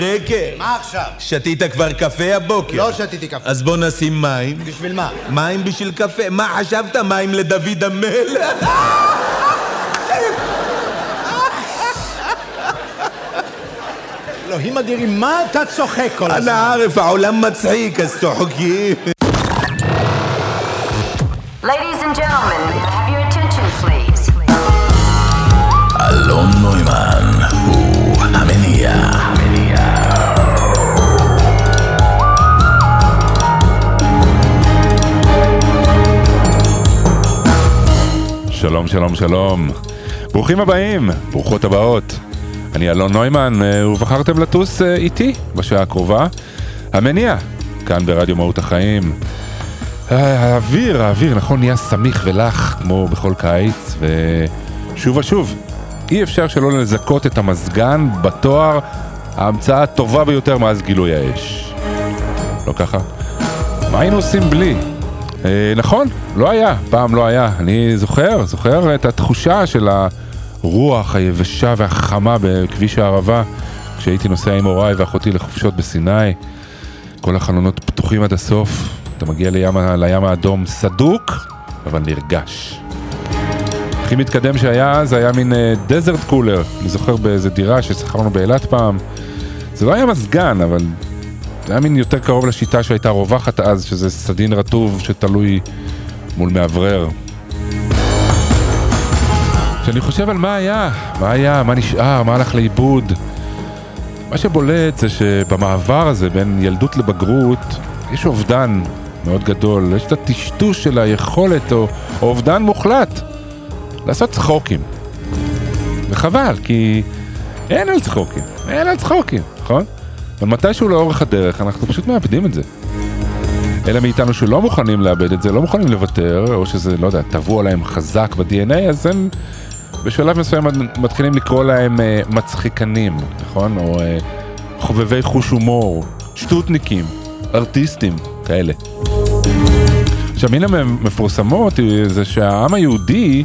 קרקר. מה עכשיו? שתית כבר קפה הבוקר? לא שתיתי קפה. אז בוא נשים מים. בשביל מה? מים בשביל קפה. מה חשבת? מים לדוד המלך? אלוהים אדירים, מה אתה צוחק כל הזמן? אנא ערף, העולם מצחיק, אז צוחקים. Ladies and gentlemen, have your attention please. אלון נוימן הוא המניע. שלום, שלום, שלום. ברוכים הבאים, ברוכות הבאות. אני אלון נוימן, אה, ובחרתם לטוס אה, איתי בשעה הקרובה. המניע, כאן ברדיו מהות החיים. אה, האוויר, האוויר, נכון, נהיה סמיך ולח, כמו בכל קיץ, ושוב ושוב, אי אפשר שלא לזכות את המזגן בתואר ההמצאה הטובה ביותר מאז גילוי האש. לא ככה? מה היינו עושים בלי? אה, נכון, לא היה, פעם לא היה. אני זוכר, זוכר את התחושה של הרוח היבשה והחמה בכביש הערבה, כשהייתי נוסע עם הוריי ואחותי לחופשות בסיני. כל החלונות פתוחים עד הסוף, אתה מגיע לים, לים האדום סדוק, אבל נרגש. הכי מתקדם שהיה אז היה מין דזרט קולר, אני זוכר באיזה דירה ששכרנו באילת פעם. זה לא היה מזגן, אבל זה היה מין יותר קרוב לשיטה שהייתה רווחת אז, שזה סדין רטוב שתלוי מול מאוורר. כשאני חושב על מה היה, מה היה, מה נשאר, מה הלך לאיבוד, מה שבולט זה שבמעבר הזה בין ילדות לבגרות, יש אובדן מאוד גדול, יש את הטשטוש של היכולת, או, או אובדן מוחלט, לעשות צחוקים. וחבל, כי אין על צחוקים, אין על צחוקים, נכון? אבל מתישהו לאורך הדרך אנחנו פשוט מאבדים את זה. אלה מאיתנו שלא מוכנים לאבד את זה, לא מוכנים לוותר, או שזה, לא יודע, טבוע להם חזק ב-DNA, אז הם בשלב מסוים מתחילים לקרוא להם אה, מצחיקנים, נכון? או אה, חובבי חוש הומור, שטותניקים, ארטיסטים, כאלה. עכשיו, מן המפורסמות זה שהעם היהודי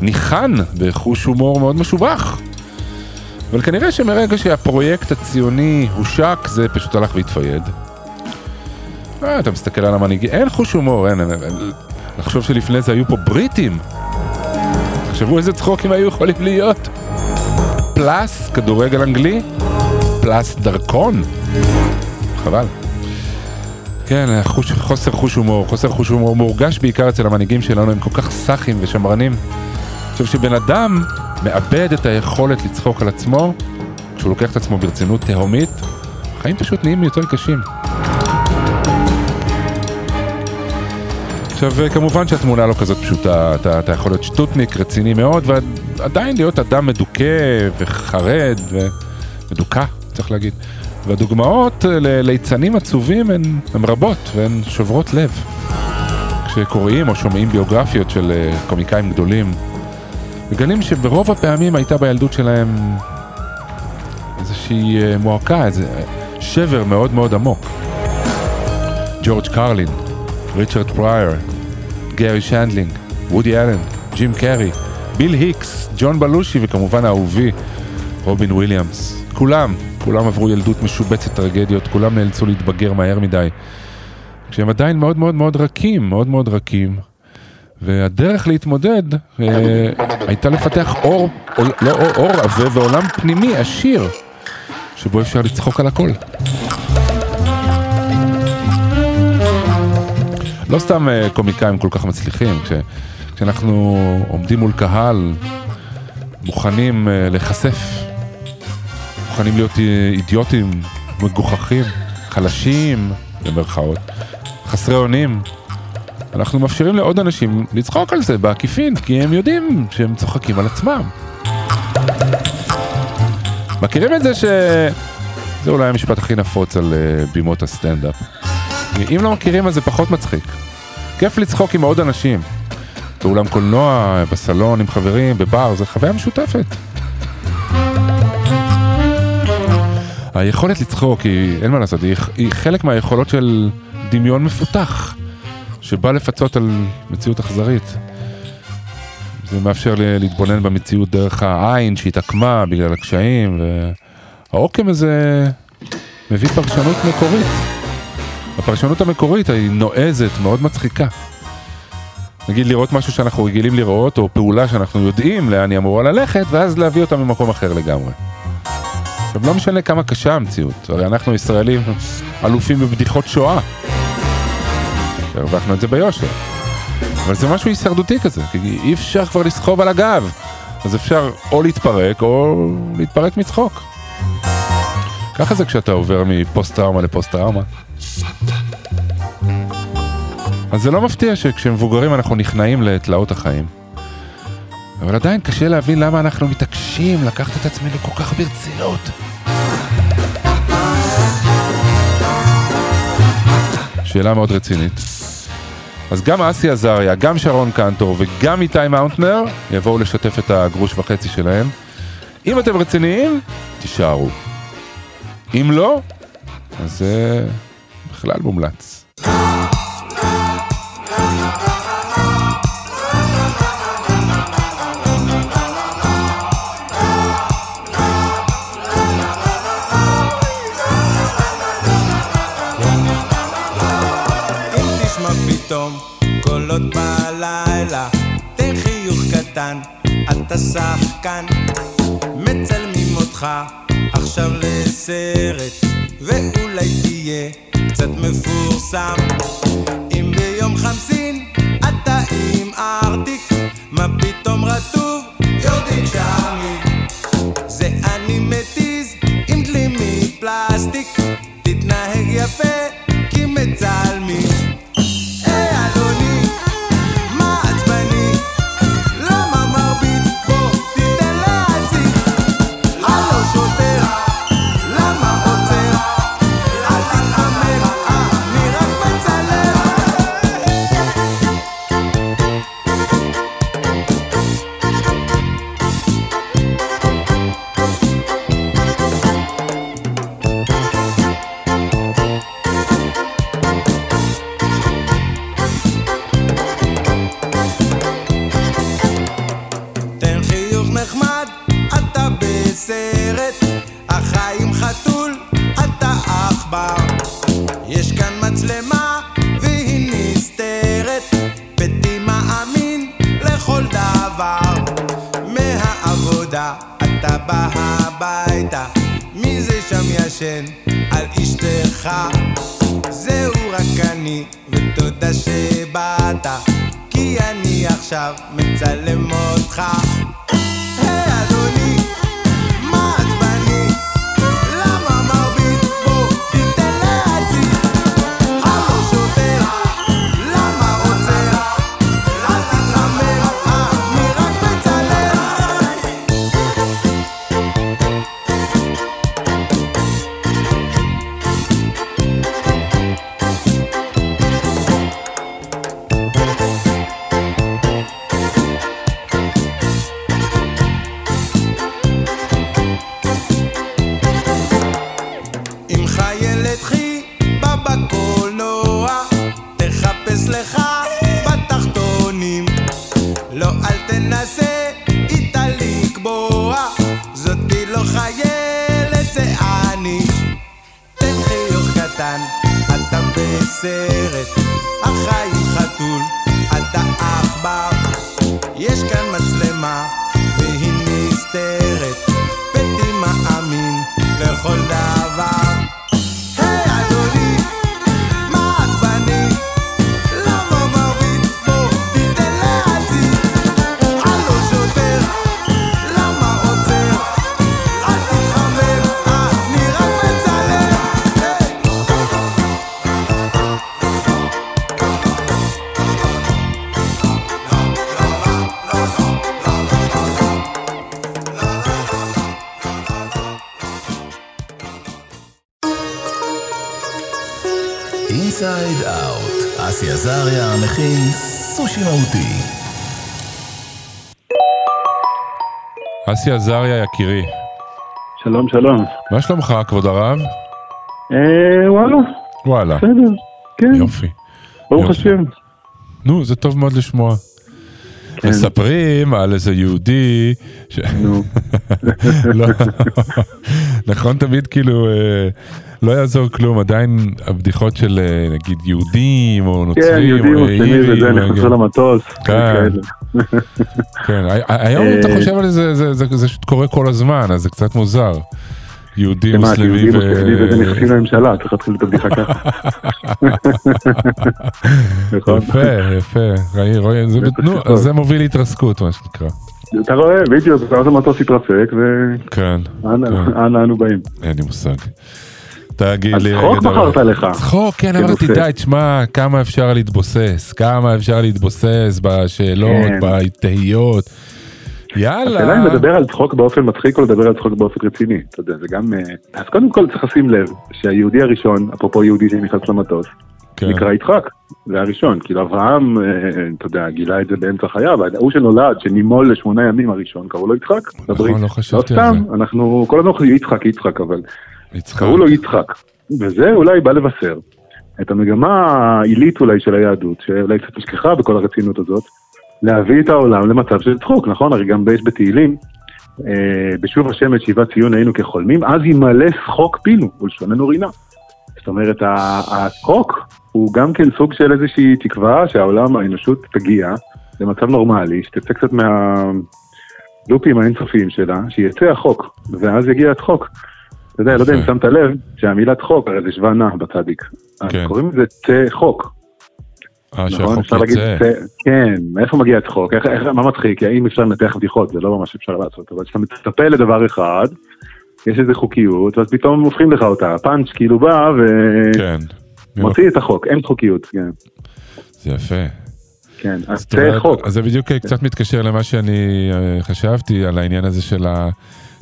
ניחן בחוש הומור מאוד משובח. אבל כנראה שמרגע שהפרויקט הציוני הושק, זה פשוט הלך והתפייד. אה, אתה מסתכל על המנהיגים, אין חוש הומור, אין, אין, אין. לחשוב שלפני זה היו פה בריטים. תחשבו איזה צחוקים היו יכולים להיות. פלאס, כדורגל אנגלי, פלאס דרכון. חבל. כן, חוש, חוסר חוש הומור, חוסר חוש הומור מורגש בעיקר אצל המנהיגים שלנו, הם כל כך סאחים ושמרנים. עכשיו, כשבן אדם מאבד את היכולת לצחוק על עצמו, כשהוא לוקח את עצמו ברצינות תהומית, החיים פשוט נהיים יותר קשים. עכשיו, כמובן שהתמונה לא כזאת פשוטה, אתה, אתה יכול להיות שטוטניק רציני מאוד, ועדיין להיות אדם מדוכא וחרד ומדוכא, צריך להגיד. והדוגמאות לליצנים עצובים הן, הן רבות והן שוברות לב. כשקוראים או שומעים ביוגרפיות של אה, קומיקאים גדולים, מגלים שברוב הפעמים הייתה בילדות שלהם איזושהי אה, מועקה, איזה שבר מאוד מאוד עמוק. ג'ורג' קרלין, ריצ'רד פרייר, גרי שנדלינג, וודי אלן, ג'ים קרי, ביל היקס, ג'ון בלושי וכמובן אהובי, רובין וויליאמס. כולם, כולם עברו ילדות משובצת טרגדיות, כולם נאלצו להתבגר מהר מדי. כשהם עדיין מאוד מאוד מאוד רכים, מאוד מאוד רכים. והדרך להתמודד אה, הייתה לפתח אור, או, לא אור, אור עבה ועולם פנימי עשיר, שבו אפשר לצחוק על הכל. לא סתם אה, קומיקאים כל כך מצליחים, כש, כשאנחנו עומדים מול קהל, מוכנים אה, להיחשף, מוכנים להיות אידיוטים, מגוחכים, חלשים, במרכאות, חסרי אונים. אנחנו מאפשרים לעוד אנשים לצחוק על זה בעקיפין, כי הם יודעים שהם צוחקים על עצמם. מכירים את זה ש... זה אולי המשפט הכי נפוץ על uh, בימות הסטנדאפ. אם לא מכירים אז זה פחות מצחיק. כיף לצחוק עם עוד אנשים. באולם קולנוע, בסלון עם חברים, בבר, זה חוויה משותפת. היכולת לצחוק היא, אין מה לעשות, היא, היא חלק מהיכולות של דמיון מפותח, שבא לפצות על מציאות אכזרית. זה מאפשר לי להתבונן במציאות דרך העין שהתעקמה בגלל הקשיים, העוקם הזה מביא פרשנות מקורית. הפרשנות המקורית היא נועזת, מאוד מצחיקה. נגיד לראות משהו שאנחנו רגילים לראות, או פעולה שאנחנו יודעים לאן היא אמורה ללכת, ואז להביא אותה ממקום אחר לגמרי. עכשיו לא משנה כמה קשה המציאות, הרי אנחנו ישראלים אלופים בבדיחות שואה. הרווחנו את זה ביושר. אבל זה משהו הישרדותי כזה, כי אי אפשר כבר לסחוב על הגב. אז אפשר או להתפרק או להתפרק מצחוק. ככה זה כשאתה עובר מפוסט טראומה לפוסט טראומה. אז זה לא מפתיע שכשמבוגרים אנחנו נכנעים לתלאות החיים. אבל עדיין קשה להבין למה אנחנו מתעקשים לקחת את עצמנו כל כך ברצינות. שאלה מאוד רצינית. אז גם אסי עזריה, גם שרון קנטור וגם איתי מאונטנר יבואו לשתף את הגרוש וחצי שלהם. אם אתם רציניים, תישארו. אם לא, אז זה בכלל מומלץ. אתה שחקן. מצלמים אותך עכשיו לסרט, ואולי תהיה קצת מפורסם. אתה בא הביתה, מי זה שם ישן על אשתך? זהו רק אני, ותודה שבאת, כי אני עכשיו מצלם אותך. סושי מהותי. אסי עזריה יקירי, שלום, שלום. מה שלומך כבוד הרב? אה, וואלה, וואלה, בסדר, כן, יופי. ברוך. השם. נו, זה טוב מאוד לשמוע. כן. מספרים על איזה יהודי. לא, נכון תמיד כאילו, אה, לא יעזור כלום, עדיין הבדיחות של אה, נגיד יהודים או כן, נוצרים יהודים או מוסלמים וזה, נכנסו כן. למטוס. כן. כן, היום אה, אתה חושב על זה, זה- קורה כל הזמן, אז זה קצת מוזר. יהודי מוסלמי ו... מוסלמים וזה נכנסים לממשלה, צריך להתחיל את הבדיחה ככה. נכון? יפה, יפה, ראי, זה-. אז מוביל להתרסקות, מה שנקרא. אתה רואה, בדיוק, ואז המטוס התרסק, כן, ואנה כן. אנה אנו באים. אין לי מושג. תגיד אז לי צחוק רגע דבר. בחרת לך. צחוק, כן, כנושא. אמרתי, די, תשמע, כמה אפשר להתבוסס, כמה אפשר להתבוסס בשאלות, כן. בתהיות. השאלה אם יאללה. לדבר על צחוק באופן מצחיק או לדבר על צחוק באופן רציני, אתה יודע, זה גם... אה, אז קודם כל צריך לשים לב שהיהודי הראשון, אפרופו יהודי שנכנס למטוס, כן, נקרא יצחק, זה הראשון, כאילו אברהם, אה, אתה יודע, גילה את זה באמצע חייו, ההוא שנולד, שנימול לשמונה ימים הראשון, קראו לו יצחק. נכון, לא חשבתי לא על סתם, אנחנו כל הזמן חושבים יצחק, יצחק, אבל יצחק. קראו לו יצחק, וזה אולי בא לבשר את המגמה העילית אולי של היהדות, שאולי קצת נשכחה בכל הרצינות הזאת, להביא את העולם למצב של צחוק, נכון? הרי גם יש בתהילים, אה, בשוב השם את שיבת ציון היינו כחולמים, אז ימלא שחוק פינו ולשוננו רינה. זאת אומרת, הצחוק הוא גם כן סוג של איזושהי תקווה שהעולם, האנושות תגיע למצב נורמלי, שתצא קצת מהלופים האינסופיים שלה, שיצא החוק, ואז יגיע הצחוק. אתה יודע, לא יודע אם. שמת לב שהמילה צחוק, הרי זה שווה נע בצדיק. אז כן. קוראים לזה צחוק. אה, נכון? אפשר להגיד, כן, מאיפה מגיע הצחוק? איך, איך, מה מצחיק? האם אפשר לנתח בדיחות? זה לא ממש אפשר לעשות, אבל כשאתה מצפה לדבר אחד, יש איזה חוקיות, ואז פתאום הופכים לך אותה. הפאנץ' כאילו בא כן. ומוציא את החוק, אין חוקיות, כן. זה יפה. כן, אז צא חוק. אז זה בדיוק קצת מתקשר למה שאני אה, חשבתי על העניין הזה של ה...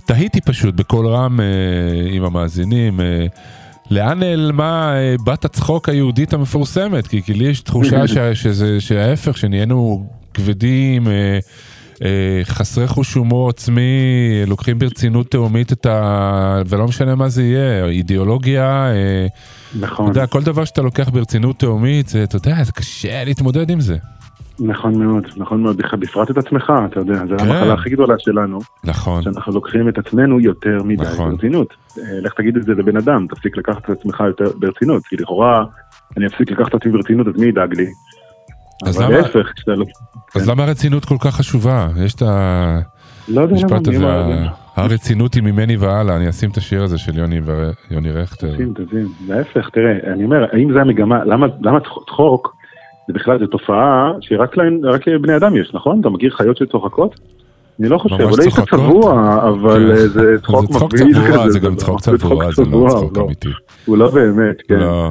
תהיתי פשוט בקול רם אה, עם המאזינים, אה, לאן נעלמה אה, בת הצחוק היהודית המפורסמת? כי, כי לי יש תחושה שה, שזה, שההפך, שנהיינו כבדים, אה, אה, חסרי חוש הומור עצמי, לוקחים ברצינות תהומית את ה... ולא משנה מה זה יהיה, אידיאולוגיה, אה, אתה נכון, יודע, כל דבר שאתה לוקח ברצינות תהומית, זה, אתה יודע, זה קשה להתמודד עם זה. נכון מאוד, נכון מאוד, בפרט את עצמך, אתה יודע, זו כן. המחלה הכי גדולה שלנו, נכון. שאנחנו לוקחים את עצמנו יותר מדי נכון. ברצינות. אה, לך תגיד את זה לבן אדם, תפסיק לקחת את עצמך יותר ברצינות, כי לכאורה, אני אפסיק לקחת את עצמי ברצינות, אז מי ידאג לי? אז למה- להפך, כשאתה לא... אז למה הרצינות כל כך חשובה? יש את לא יודע למה, המשפט הזה? ה- הרצינות היא ממני והלאה, אני אשים את השיר הזה של יוני ו- יוני רכטר. תשים, תשים. להפך, תראה, אני אומר, האם זה המגמה, למה, למה צחוק, זה בכלל, זו תופעה שרק להן, רק בני אדם יש, נכון? אתה מכיר חיות שצוחקות? אני לא חושב, אולי צוחקות. צבוע, אבל כן. אה, זה צחוק זה צחוק צבוע, כזה, זה גם צחוק צבוע, זה לא צחוק לא. אמיתי. הוא לא באמת, כן. לא.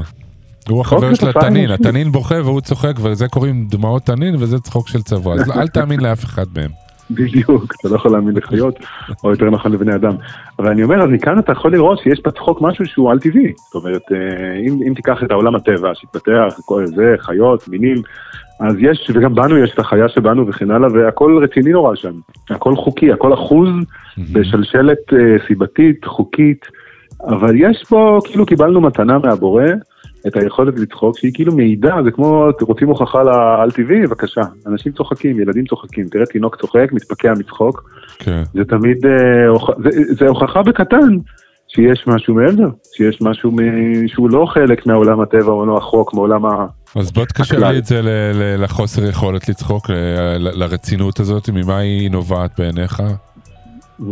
הוא החבר זה של התנין. התנין בוכה והוא צוחק, וזה קוראים דמעות תנין וזה צחוק של צבוע, אז אל תאמין לאף אחד מהם. בדיוק, אתה לא יכול להאמין לחיות, או יותר נכון לבני אדם. אבל אני אומר, אז מכאן אתה יכול לראות שיש בצחוק משהו שהוא על טבעי. זאת אומרת, אה, אם, אם תיקח את העולם הטבע שהתפתח, כל זה, חיות, מינים, אז יש, וגם בנו יש את החיה שבנו וכן הלאה, והכל רציני נורא שם. הכל חוקי, הכל אחוז בשלשלת אה, סיבתית, חוקית, אבל יש פה, כאילו קיבלנו מתנה מהבורא, את היכולת לצחוק, שהיא כאילו מעידה, זה כמו, רוצים הוכחה לעל טבעי, בבקשה. אנשים צוחקים, ילדים צוחקים, תראה תינוק צוחק, מתפקע מצחוק, כן. זה תמיד, אה, זה, זה הוכחה בקטן שיש משהו מעבר, שיש משהו מ... שהוא לא חלק מהעולם הטבע או לא החוק, מעולם ה... אז בוא תקשר. לי את זה לחוסר יכולת לצחוק, לרצינות הזאת, ממה היא נובעת בעיניך?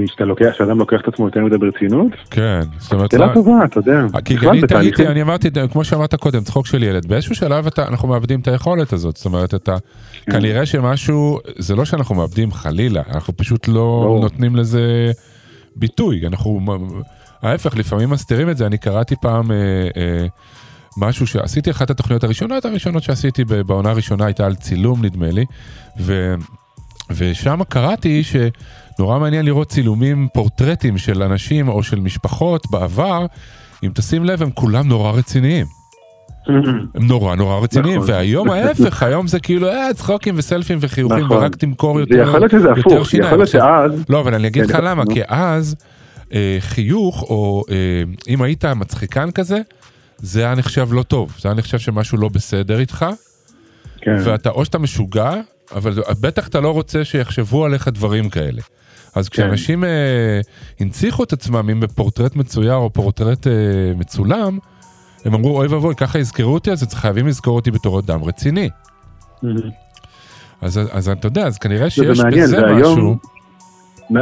שאתה לוקח, שאדם לוקח את עצמו יותר מדי ברצינות? כן, זאת אומרת, שאלה לא- טובה, אתה יודע. כי בכלל אני טעיתי, אני אמרתי, כמו שאמרת קודם, צחוק של ילד, באיזשהו שלב אתה, אנחנו מאבדים את היכולת הזאת, זאת אומרת, אתה, כן. כנראה שמשהו, זה לא שאנחנו מאבדים חלילה, אנחנו פשוט לא ברור. נותנים לזה ביטוי, אנחנו, ההפך, לפעמים מסתירים את זה, אני קראתי פעם אה, אה, משהו שעשיתי, אחת התוכניות הראשונות, הראשונות שעשיתי בעונה הראשונה הייתה על צילום, נדמה לי, ו, ושם קראתי שנורא מעניין לראות צילומים, פורטרטים של אנשים או של משפחות בעבר, אם תשים לב, הם כולם נורא רציניים. הם נורא נורא רציניים, נכון. והיום ההפך, היום זה כאילו, אה, צחוקים וסלפים וחיוכים, נכון. ורק תמכור זה יותר יכול להיות שזה הפוך, שיניים. יכול להיות שאז... לא, אבל אני אגיד לך כן, למה. כי אז אה, חיוך, או אה, אם היית מצחיקן כזה, זה היה נחשב לא טוב, זה היה נחשב שמשהו לא בסדר איתך, כן. ואתה או שאתה משוגע, אבל בטח אתה לא רוצה שיחשבו עליך דברים כאלה. אז כן. כשאנשים אה, הנציחו את עצמם, אם בפורטרט מצויר או פורטרט אה, מצולם, הם אמרו, אוי ואבוי, ככה יזכרו אותי, אז חייבים לזכור אותי בתור אדם רציני. אז, אז אתה יודע, אז כנראה שיש מעניין, בזה והיום- משהו.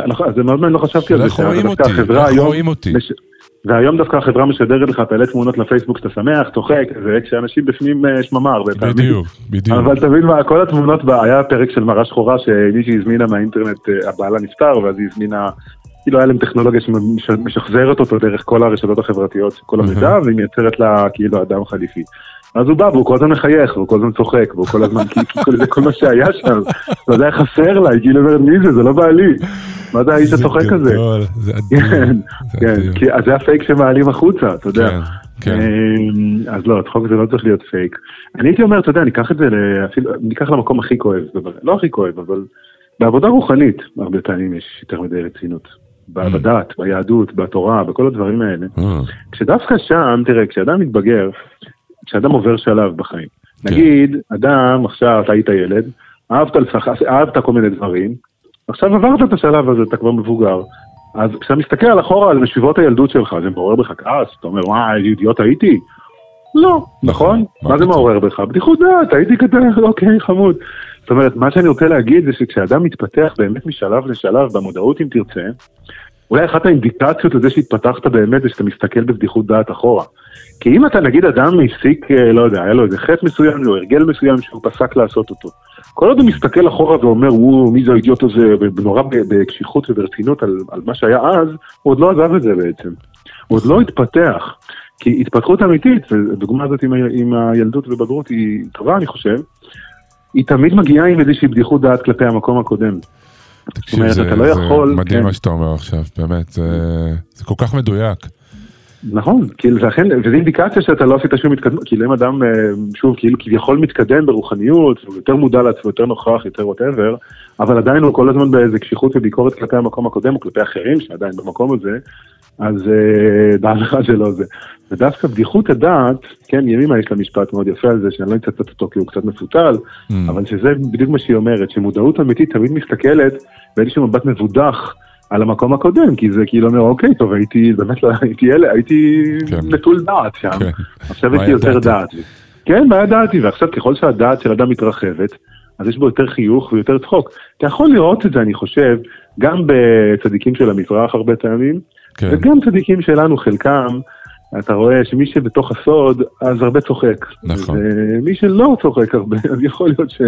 נכון, זה מאוד מעניין, לא חשבתי על זה. שדווקא רואים אותי? היום רואים אותי? מש- והיום דווקא החברה משדרת לך, תעלה תמונות לפייסבוק שאתה שמח, צוחק, זה כשאנשים בפנים אה, שממה הרבה פעמים. בדיוק, בדיוק. אבל תבין מה, כל התמונות, בה- היה פרק של מראה שחורה שמישהי הזמינה מהאינטרנט, אה, הבעלה נפטר, ואז היא הזמינה, כאילו היה להם טכנולוגיה שמשחזרת אותו דרך כל הרשתות החברתיות, כל המידע, והיא מייצרת לה כאילו אדם חליפי. אז הוא בא והוא כל הזמן מחייך, והוא כל הזמן צוחק, והוא כל הזמן, כל- זה כל מה שהיה שם, אתה יודע, חסר לה, היא כאילו אומרת, מי זה? זה לא בעלי. מה זה האיש הצוחק הזה? גדול, זה אדיר. כן, זה כן, אז זה הפייק שמעלים החוצה, אתה יודע. כן, כן. אמ, אז לא, הצחוק הזה לא צריך להיות פייק. אני הייתי אומר, אתה יודע, ניקח את זה, אפילו, ניקח למקום הכי כואב, לא הכי כואב, אבל בעבודה רוחנית, הרבה פעמים יש יותר מדי רצינות. בדת, ביהדות, בתורה, בכל הדברים האלה. אה, כשדווקא שם, תראה, כשאדם מתבגר, כשאדם עובר שלב בחיים, כן. נגיד, אדם, עכשיו אתה היית ילד, אהבת, לשח... אהבת כל מיני דברים, עכשיו עברת את השלב הזה, אתה כבר מבוגר. אז כשאתה מסתכל על אחורה על משיבות הילדות שלך, זה מעורר בך כעס, אתה אומר, וואי, איזה אידיוט הייתי? לא, נכון? מה מה זה? מעורר בך? בדיחות דעת, הייתי קטן, אוקיי, חמוד. זאת אומרת, מה שאני רוצה להגיד זה שכשאדם מתפתח באמת משלב לשלב, במודעות אם תרצה, אולי אחת האינדיקציות לזה שהתפתחת באמת זה שאתה מסתכל בבדיחות דעת אחורה. כי אם אתה נגיד אדם הסיק, אה, לא יודע, היה לו איזה חטא מסוים או הרגל מסוים שהוא פסק לעשות אותו. כל עוד הוא מסתכל אחורה ואומר, וואו, מי זה האידיוט הזה, נורא בקשיחות וברצינות על, על מה שהיה אז, הוא עוד לא עזב את זה בעצם. הוא עוד לא התפתח. כי התפתחות אמיתית, והדוגמה הזאת עם, ה- עם הילדות ובגרות היא טובה, אני חושב, היא תמיד מגיעה עם איזושהי בדיחות דעת כלפי המקום הקודם. תקשיב, אומרת, זה אתה לא זה יכול- מדהים כן. מה שאתה אומר עכשיו, באמת, זה- זה כל כך מדויק. נכון, כאילו, ולכן, וזו אינדיקציה שאתה לא עשית שום התקדמות, כאילו אם אדם, אה, שוב, כאילו כביכול מתקדם ברוחניות, הוא יותר מודע לעצמו, יותר נוכח, יותר whatever, אבל עדיין הוא כל הזמן באיזה קשיחות וביקורת כלפי המקום הקודם, או כלפי אחרים שעדיין במקום הזה, אז אה, דע לך שלא זה. ודווקא בדיחות הדעת, כן, ימימה יש לה משפט מאוד יפה על זה, שאני לא אצטט אותו כי הוא קצת מפותל, אממ. אבל שזה בדיוק מה שהיא אומרת, שמודעות אמיתית תמיד מסתכלת באיזשהו מבט מבודח על המקום הקודם, כי זה כאילו אומר, אוקיי, טוב, הייתי, באמת לא, הייתי ילד, הייתי כן. נטול דעת שם, כן. עכשיו יש לי יותר ידעתי? דעת. כן, מה ידעתי, ועכשיו ככל שהדעת של אדם מתרחבת, אז יש בו יותר חיוך ויותר צחוק. אתה יכול לראות את זה, אני חושב, גם בצדיקים של המזרח הרבה פעמים, כן. וגם צדיקים שלנו, חלקם, אתה רואה שמי שבתוך הסוד, אז הרבה צוחק. נכון. ומי שלא צוחק הרבה, אז יכול להיות ש...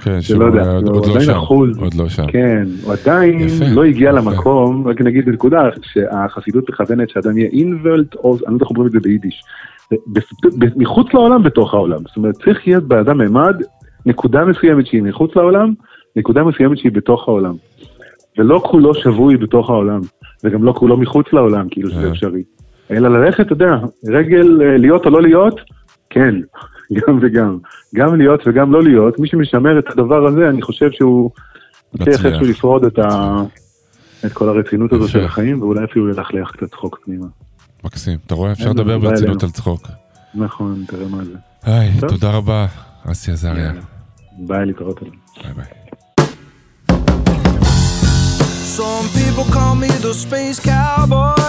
כן, שלא יודע, עוד- עוד לא עדיין שם, אחוז. עוד לא שם. כן, הוא עדיין יפה, לא הגיע יפה. למקום, רק נגיד בנקודה, שהחסידות מכוונת שאדם יהיה אינוולט, או אני לא יודע איך אומרים את זה ביידיש, מחוץ לעולם, בתוך העולם. זאת אומרת, צריך להיות באדם ממד, נקודה מסוימת שהיא מחוץ לעולם, נקודה מסוימת שהיא בתוך העולם. ולא כולו שבוי בתוך העולם, וגם לא כולו מחוץ לעולם, כאילו שזה אה. אפשרי. אלא ללכת, אתה יודע, רגל אה, להיות או לא להיות, כן, גם וגם. גם להיות וגם לא להיות, מי שמשמר את הדבר הזה, אני חושב שהוא מצליח. איכשהו לפרוד את, ה... את כל הרצינות הזו. של החיים, ואולי אפילו ילכלך קצת צחוק פנימה. מקסים. אתה רואה, אפשר לדבר ברצינות. על צחוק. נכון, תראה מה זה. היי. תודה רבה, אסי עזריה. ביי, להתראות עליו. ביי ביי. Some people call me the space cowboy.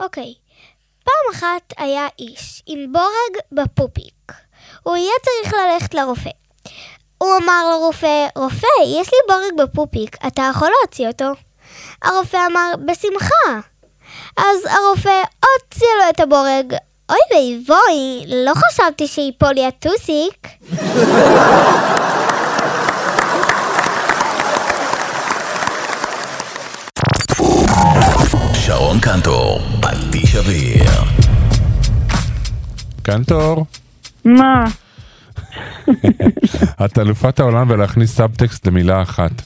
אוקיי, פעם אחת היה איש עם בורג בפופיק. הוא היה צריך ללכת לרופא. הוא אמר לרופא, רופא, יש לי בורג בפופיק, אתה יכול להוציא אותו? הרופא אמר, בשמחה. אז הרופא הוציא לו את הבורג. אוי ואבוי, לא חשבתי שיפול לי הטוסיק. שרון קנטור, פטיש אוויר. קנטור, מה? את אלופת העולם בלהכניס סאבטקסט למילה אחת.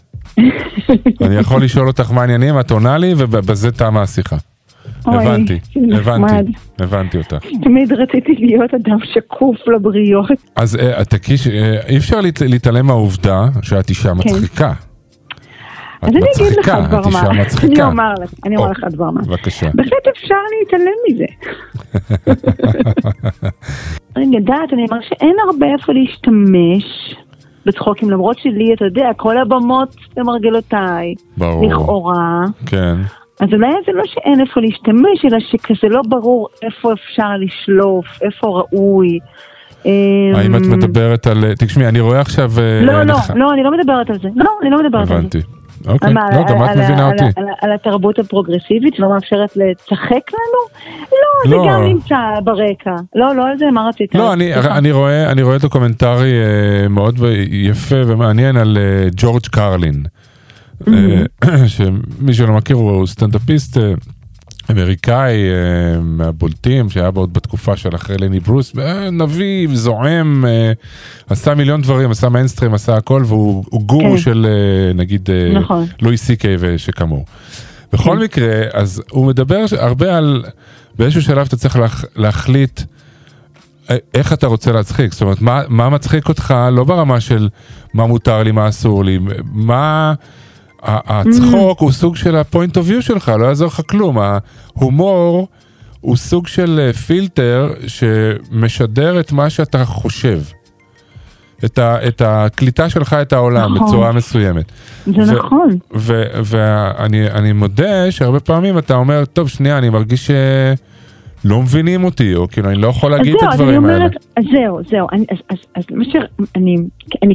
אני יכול לשאול אותך מה העניינים, את עונה לי, ובזה תמה השיחה. הבנתי. הבנתי, הבנתי אותך. תמיד רציתי להיות אדם שקוף לבריות. אז אה, תקיש, אה, אי אפשר להת- להתעלם מהעובדה שאת אישה מצחיקה. את. אז אני אגיד לך מצחיקה, דבר את אישה מה. אני מצחיקה. אומר לך, אני אומר או, לך דבר מה. בבקשה. בהחלט אפשר להתעלם מזה. אני יודעת, אני אומר שאין הרבה איפה להשתמש בצחוקים, למרות שלי, אתה יודע, כל הבמות למרגלותיי, ברור. לכאורה. כן. אז אולי זה לא שאין איפה להשתמש, אלא שכזה לא ברור איפה אפשר לשלוף, איפה ראוי. האם את מדברת על... תשמעי, אני רואה עכשיו... אה, לא, לא, לא, אני לא מדברת על זה. לא, אני לא מדברת על זה. הבנתי. אוקיי, מה, לא, גם על- את על- מבינה על- אותי. על- על התרבות הפרוגרסיבית שלא מאפשרת לצחק לנו? לא, לא. זה גם נמצא ברקע. לא, לא על זה, מה רצית? לא, אני. אני, רואה, אני רואה דוקומנטרי אה, מאוד יפה ומעניין על אה, ג'ורג' קרלין. אה, שמי שלא מכיר הוא סטנדאפיסט אה, אמריקאי אה, מהבולטים שהיה עוד בתקופה של אחרי לני ברוס, אה, נביא, זועם, אה, עשה מיליון דברים, עשה מיינסטרים, עשה הכל והוא הוא גורו כן. של נגיד נכון. לואי סי קיי ושכמוהו. בכל כן. מקרה, אז הוא מדבר הרבה על, באיזשהו שלב אתה צריך להח, להחליט איך אתה רוצה להצחיק, זאת אומרת, מה, מה מצחיק אותך, לא ברמה של מה מותר לי, מה אסור לי, מה... הצחוק הוא סוג של ה-point of view שלך, לא יעזור לך כלום. ההומור הוא סוג של אה, פילטר שמשדר את מה שאתה חושב. את, ה, את הקליטה שלך את העולם נכון. בצורה מסוימת. זה ו- נכון. ואני אני מודה שהרבה פעמים אתה אומר, טוב, שנייה, אני מרגיש שלא מבינים אותי, או כאילו, אני לא יכול להגיד את אז אני הדברים האלה. אומרת, אז זהו, זהו, אני- אז- אז- אז מה ש... אני-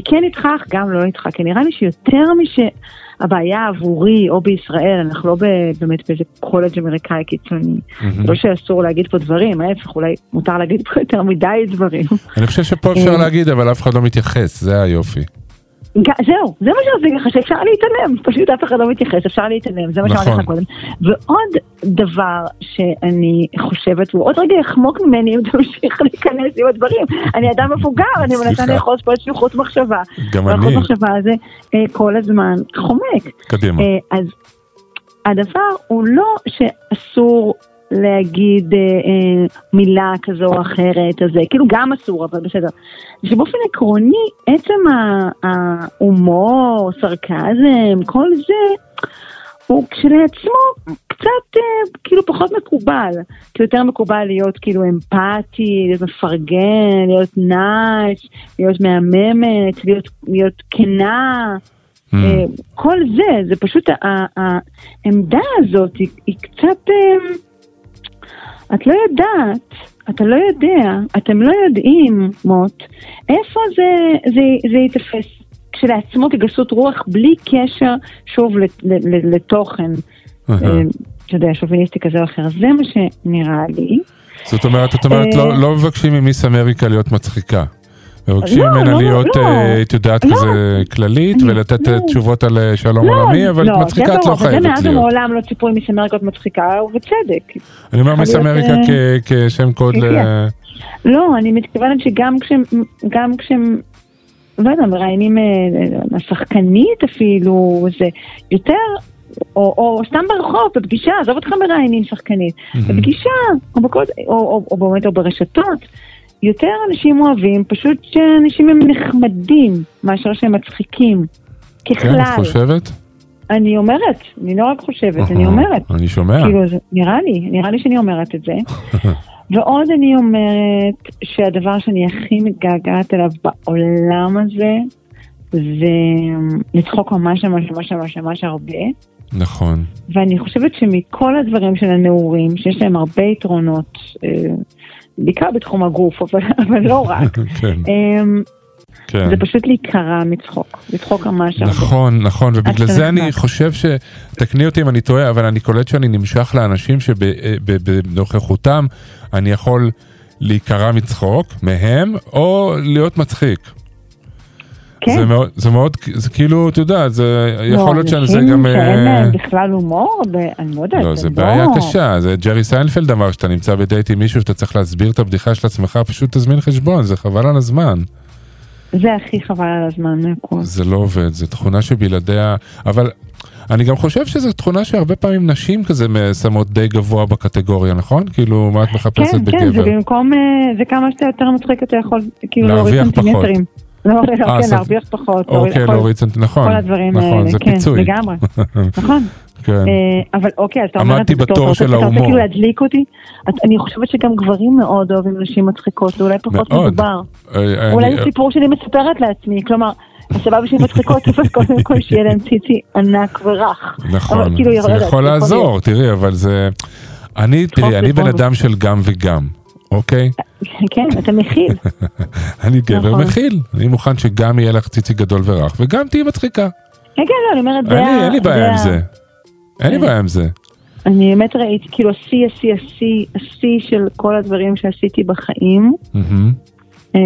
כן איתך, גם לא איתך, כי נראה לי שיותר משהבעיה עבורי, או בישראל, אנחנו לא באמת באיזה קולג' אמריקאי קיצוני. לא שאסור להגיד פה דברים, ההפך, אולי מותר להגיד פה יותר מדי דברים. אני חושב שפה אפשר אה. להגיד, אבל אף אחד לא מתייחס, זה היופי. זהו, זה מה שרציתי לך, שאפשר להתעלם, פשוט אף אחד לא מתייחס, אפשר להתעלם, זה מה שאמרתי נכון. לך קודם. ועוד דבר שאני חושבת, הוא עוד רגע יחמוק ממני אם תמשיך להיכנס עם הדברים. אני אדם מבוגר, אני מנסה. לאחוז פה איזשהו חוט מחשבה. גם והחוט אני. מחשבה הזה אה, כל הזמן חומק. קדימה. אה, אז הדבר הוא לא שאסור להגיד אה, אה, מילה כזו או אחרת, אז זה כאילו גם אסור, אבל בסדר. שבאופן עקרוני, עצם ההומור, סרקזם, כל זה, הוא כשלעצמו קצת אה, כאילו פחות מקובל. כי יותר מקובל להיות כאילו אמפתי, להיות מפרגן, להיות נייס, להיות מהממת, להיות, להיות כנה. Mm. אה, כל זה, זה פשוט, העמדה הזאת היא, היא קצת, אה, את לא יודעת, אתה לא יודע, אתם לא יודעים, מוט, איפה זה, זה, זה ייתפס כשלעצמו כגסות רוח בלי קשר, שוב, לתוכן. אה, אתה יודע, שוביניסטי כזה או אחר, זה מה שנראה לי. זאת אומרת, את אומרת, אה, לא- לא מבקשים ממיס אמריקה להיות מצחיקה. מבקשים לא, ממנה לא, להיות, לא. אה, את יודעת, לא. כזה כללית, אני- ולתת לא. אה, תשובות על אה, שלום לא, עולמי, אבל לא, מצחיקה זה את לא ברור, וזה חייבת מאז להיות. ומעולם לא ציפו עם מיס אמריקות מצחיקה, ובצדק. אני אומר מיס להיות, אמריקה כשם קוד ל... כן. לא, אני מתכוונת שגם כשהם, גם כשהם, לא יודע, מראיינים אה, אה, שחקנית אפילו, זה יותר, או, או סתם ברחוב, בפגישה, עזוב אותך מראיינים שחקנית, בפגישה, או, בכל, או, או, או באמת, או ברשתות, יותר אנשים אוהבים, פשוט שאנשים הם נחמדים, מאשר שהם מצחיקים. כן, ככלל, את חושבת? אני אומרת, אני לא רק חושבת, אני אהה, אומרת. אני שומע. כאילו, זה, נראה לי, נראה לי שאני אומרת את זה. ועוד אני אומרת שהדבר שאני הכי מתגעגעת אליו בעולם הזה, זה לצחוק ממש ממש ממש ממש ממש הרבה. נכון. ואני חושבת שמכל הדברים של הנעורים, שיש להם הרבה יתרונות, אה, בעיקר בתחום הגוף, אבל, אבל לא רק, כן, אה, כן. זה פשוט להיקרע מצחוק, לצחוק ממש הרבה. נכון, נכון, ובגלל זה אני. חושב ש... תקני אותי אם אני טועה, אבל אני קולט שאני נמשך לאנשים שבנוכחותם אני יכול להיקרע מצחוק מהם, או להיות מצחיק. כן. זה מאוד, זה מאוד, זה כאילו, אתה יודע, זה יכול להיות שזה גם... שאין אה, להם בכלל הומור, אני לא יודעת, לא, זה לא- בעיה קשה, זה ג'רי סיינפלד אמר שאתה נמצא בדייט עם מישהו שאתה צריך להסביר את הבדיחה של עצמך, פשוט תזמין חשבון, זה חבל על הזמן. זה הכי חבל על הזמן מהכל. זה לא עובד, זו תכונה שבלעדיה, אבל אני גם חושב שזו תכונה שהרבה פעמים נשים כזה שמות די גבוה בקטגוריה, נכון? כאילו, מה את מחפשת כן, כן, זה בגבר? במקום, אה, זה כמה שאתה יותר מצחיק, אתה יכול כאילו להוריד. סנטימטרים. לא, לא, אה, כן, להרוויח פחות. אוקיי, להוריד סנט... נכון, כל הדברים נכון, האלה, זה כן, פיצוי. לגמרי, נכון. כן. אה, אבל אוקיי, אז אתה אומר, עמדתי בתור של אתה רוצה ההומור. כאילו להדליק אותי? אני חושבת שגם גברים מאוד אוהבים נשים מצחיקות, זה אולי פחות. מדובר. אה, אולי סיפור שאני מספרת לעצמי, כלומר, הסבבה שהן מצחיקות, אבל קודם כל שיהיה להם ציצי ענק ורך. נכון, כאילו, זה יכול לעזור. תראי, אבל זה... אני, תראי, אני בן. אדם של גם וגם, אוקיי? כן, אתה מכיל. אני גבר נכון. מכיל, אני מוכן שגם יהיה לך ציצי גדול ורך, וגם תהיי מצחיקה. כן, כן, לא, אני אומרת, זה אין לי- ה- אין לי בעיה עם זה. אין לי כן. בעיה עם זה. אני באמת ראיתי, כאילו, השיא, השיא, השיא, השיא של כל הדברים שעשיתי בחיים. אה,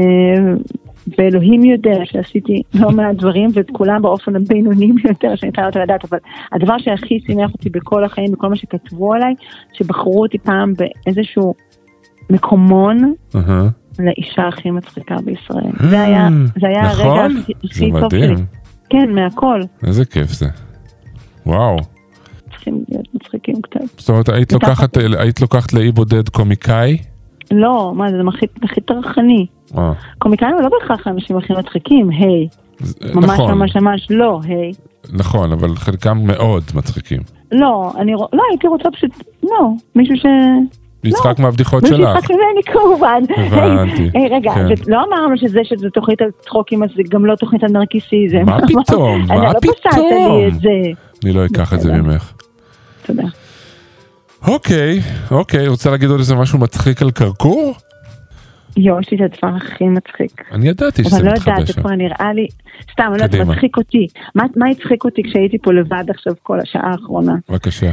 ואלוהים יודע שעשיתי לא מעט דברים, ואת כולם באופן הבינוני ביותר שניתן אותו לדעת, אבל הדבר שהכי שימח אותי בכל החיים, בכל מה שכתבו עליי, שבחרו אותי פעם באיזשהו מקומון אהה. לאישה הכי מצחיקה בישראל. זה היה, זה היה הרגע נכון? הכי זה הכי טוב שלי. כן, מהכל. איזה כיף זה. וואו. צריכים להיות מצחיקים קצת. זאת אומרת, היית. לוקחת, היית לוקחת לאי בודד קומיקאי? לא, מה זה, זה הכי, הכי טרחני. אה, קומיקאים לא בהכרח האנשים הכי מצחיקים, היי. ממש נכון, ממש ממש לא, היי. נכון, אבל חלקם מאוד מצחיקים. לא, אני לא, הייתי רוצה פשוט, לא, מישהו ש... יצחק מהבדיחות מישהו שלך. יצחק ממני כמובן. הבנתי, רגע, כן. לא אמרנו שזה שזה תוכנית על צחוקים, אז זה גם לא תוכנית על נרקיסיזם. מה פתאום? מה לא פתאום? אני לא אקח את זה. ממך. תודה. אוקיי, אוקיי, רוצה להגיד עוד איזה משהו מצחיק על קרקור? יואו, יש לי את הדבר הכי מצחיק. אני ידעתי אבל שזה לא יודעת, מתחבא זה שם. כבר נראה לי... סתם, לא יודעת. מצחיק אותי. מה הצחיק אותי כשהייתי פה לבד עכשיו כל השעה האחרונה? בבקשה.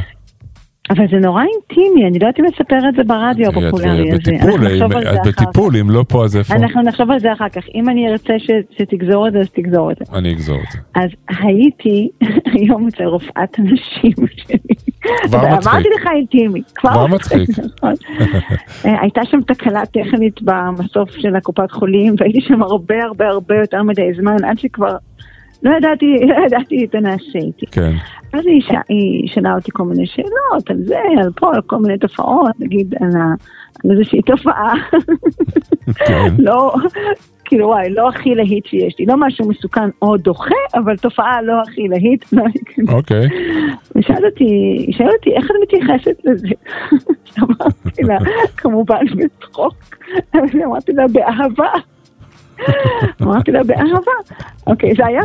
אבל זה נורא אינטימי, אני לא יודעת אם לספר את זה ברדיו את הפופולרי הזה. את. בטיפול, אם לא פה אז איפה? אנחנו נחשוב על זה אחר כך. אם אני ארצה שתגזור את זה, אז תגזור את זה. אני אגזור את זה. אז הייתי היום אצל רופאת הנשים שלי. כבר מצחיק. אמרתי לך אינטימי. כבר מצחיק. נכון. אה, הייתה שם תקלה טכנית במסוף של הקופת חולים, והייתי שם הרבה הרבה הרבה יותר מדי זמן, עד שכבר לא ידעתי, לא ידעתי הנעשה איתי. כן. אז היא, ש... היא שאלה אותי כל מיני שאלות על זה, על פה, על כל מיני תופעות, נגיד על, ה... על איזושהי תופעה. כן. לא, כאילו וואי, לא הכי להיט שיש לי, לא משהו מסוכן או דוחה, אבל תופעה לא הכי להיט. אוקיי. ושאל אותי, היא שאלה אותי, איך את מתייחסת לזה? אמרתי לה, כמובן בצחוק, אמרתי לה, באהבה. אמרתי לה, באהבה. אוקיי, זה היה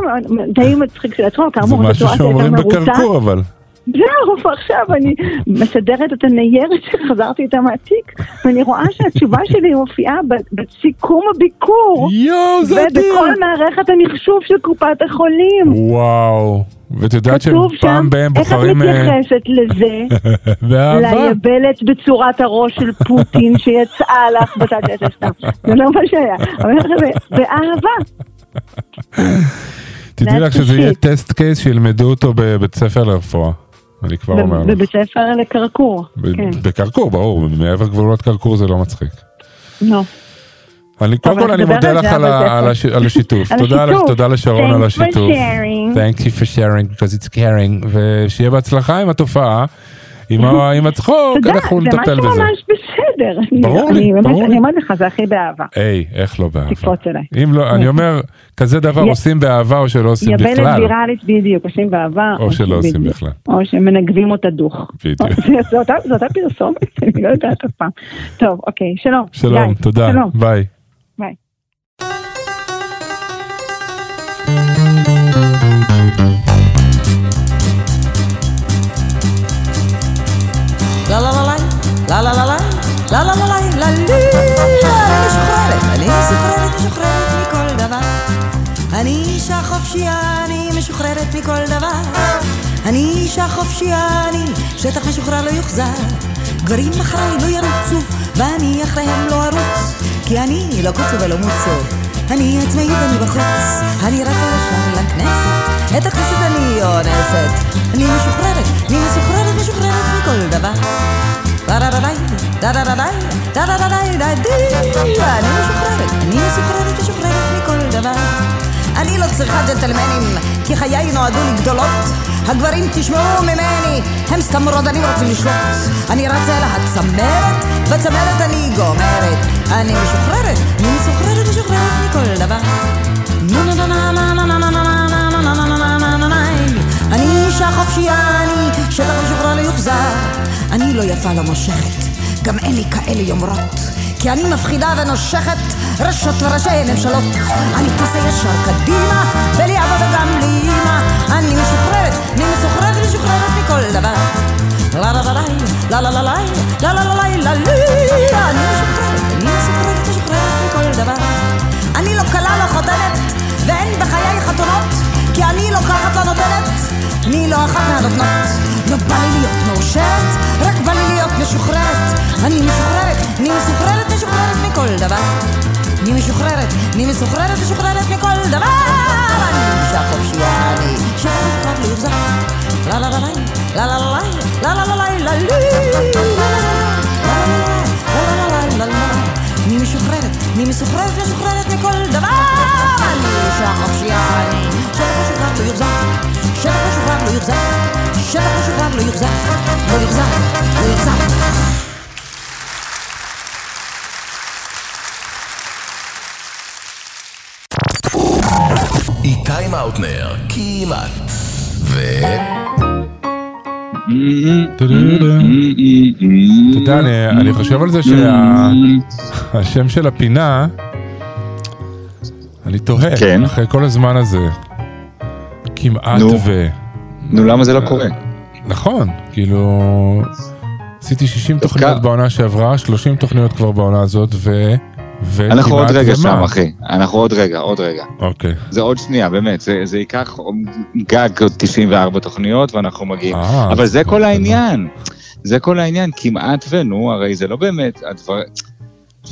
די מצחיק של עצמו, זה כאמור, משהו הסיטואציה הייתה שאומרים. בקרקור אבל. זהו, ועכשיו אני מסדרת את הניירת שחזרתי איתה מהתיק, ואני רואה שהתשובה שלי מופיעה בסיכום הביקור. יואו, זה אדיר. ובכל מערכת המחשוב של קופת החולים. וואו. ואת יודעת כתוב שם, שפעם בהם איך את בוחרים... אה, מתייחסת לזה? באהבה. ליבלת בצורת הראש של פוטין שיצאה לך בצד. זה לא מה שהיה. באהבה. תדעי לך שזה יהיה. טסט קייס שילמדו אותו בבית ספר לרפואה. אני כבר אומר לך. בבית ספר לקרקור. כן. בקרקור, ברור, מעבר גבולות קרקור זה לא מצחיק. נו. אני קודם כל אני מודה לך זה, על זה- השיתוף. תודה לך. תודה לשרון על השיתוף. Thank you for sharing because it's caring. ושיהיה בהצלחה עם התופעה. עם ה- עם הצחוק, תודה, אנחנו זה נטפל משהו בזה. ממש בסדר. ברור לי, ברור לי. אני אומרת לך, זה הכי באהבה. היי, איך לא באהבה. תקפוץ אליי. אם לא, אני אומר, כזה דבר עושים באהבה או שלא עושים יבלת בכלל. ויראלית בדיוק, עושים באהבה. או שלא עושים. בכלל. או שמנגבים אותה דוך. בדיוק. זה- זה אותה- זה פרסומת, אני לא יודעת אף פעם. טוב, אוקיי, שלום. שלום, תודה. ביי. כי אני לא קוצו ולא מוצו אני עצמאי ואני בחוץ אני רצה ישר לכנסת את הכנסת אני אונסת אני משוחררת, אני משוחררת, משוחררת מכל דבר טה-דה-דה-דיי, טה-דה-דה-דיי, דה-די. אני משוחררת, אני משוחררת, משוחררת מכל דבר. אני לא צריכה ג'נטלמנים, כי חיי נועדו לגדולות. הגברים תשמעו ממני, הם סתם רודנים רוצים לשלוט. אני רצה אל הצמרת, בצמרת אני גומרת. אני משוחררת, אני משוחררת משוחררת מכל דבר. נו נו נו נו נו נו נו נו נו נו נו נו נו נו נו נו אני אישה חופשייה, אני שטח משוחרר ליוחזר. אני לא יפה, לא מושכת, גם אין לי כאלה יומרות. כי אני מפחידה ונושכת ראשות וראשי ממשלות. אני טסה ישר קדימה, בלי אבא וגם בלי אמא. אני משוחררת, אני משוחררת, משוחררת מכל דבר. לה לה לה לה לה לה לה לה לה לה לה לה לה אני משוחררת, אני משוחררת, משוחררת מכל דבר. אני לא כלה, לא חותנת, ואין בחיי חתונות, כי אני לוקחת לא נותנת. אני לא אחת מהנותנות, לא בא לי להיות מאושרת, רק בא לי להיות משוחררת. אני משוחררת, אני משוחררת, משוחררת מכל דבר. אני משוחררת, אני משוחררת, משוחררת מכל דבר. אני אישה חופשייה, אני אישה משוחררת לא יוחזר. לה לה לה לה לה לה לה לה לה לה לה לה לה לה אני משוחררת, אני משוחררת, משוחררת מכל דבר. אני אישה חופשייה, אני שטח משוחרר לא יוחזר. שטח משוחרר לא יוחזר. שטח משוחרר לא יוחזר. לא יוחזר, לא יוחזר. איתי מאוטנר, כמעט. ו... אתה יודע, אני- אני חושב על זה שהשם של הפינה, אני תוהה, כן. אחרי כל הזמן הזה, כמעט נו. ו... נו, למה זה לא קורה? נכון, כאילו, עשיתי 60 תוכניות בעונה שעברה, 30 תוכניות כבר בעונה הזאת, ו... וכמעט אנחנו עוד רגע ומה? שם, אחי. אנחנו עוד רגע, עוד רגע. אוקיי. זה עוד שנייה, באמת. זה, זה ייקח גג עוד 94 תוכניות ואנחנו מגיעים. אה, אבל זה כל העניין. זה כל העניין, כמעט ונו, הרי זה לא באמת, הדבר...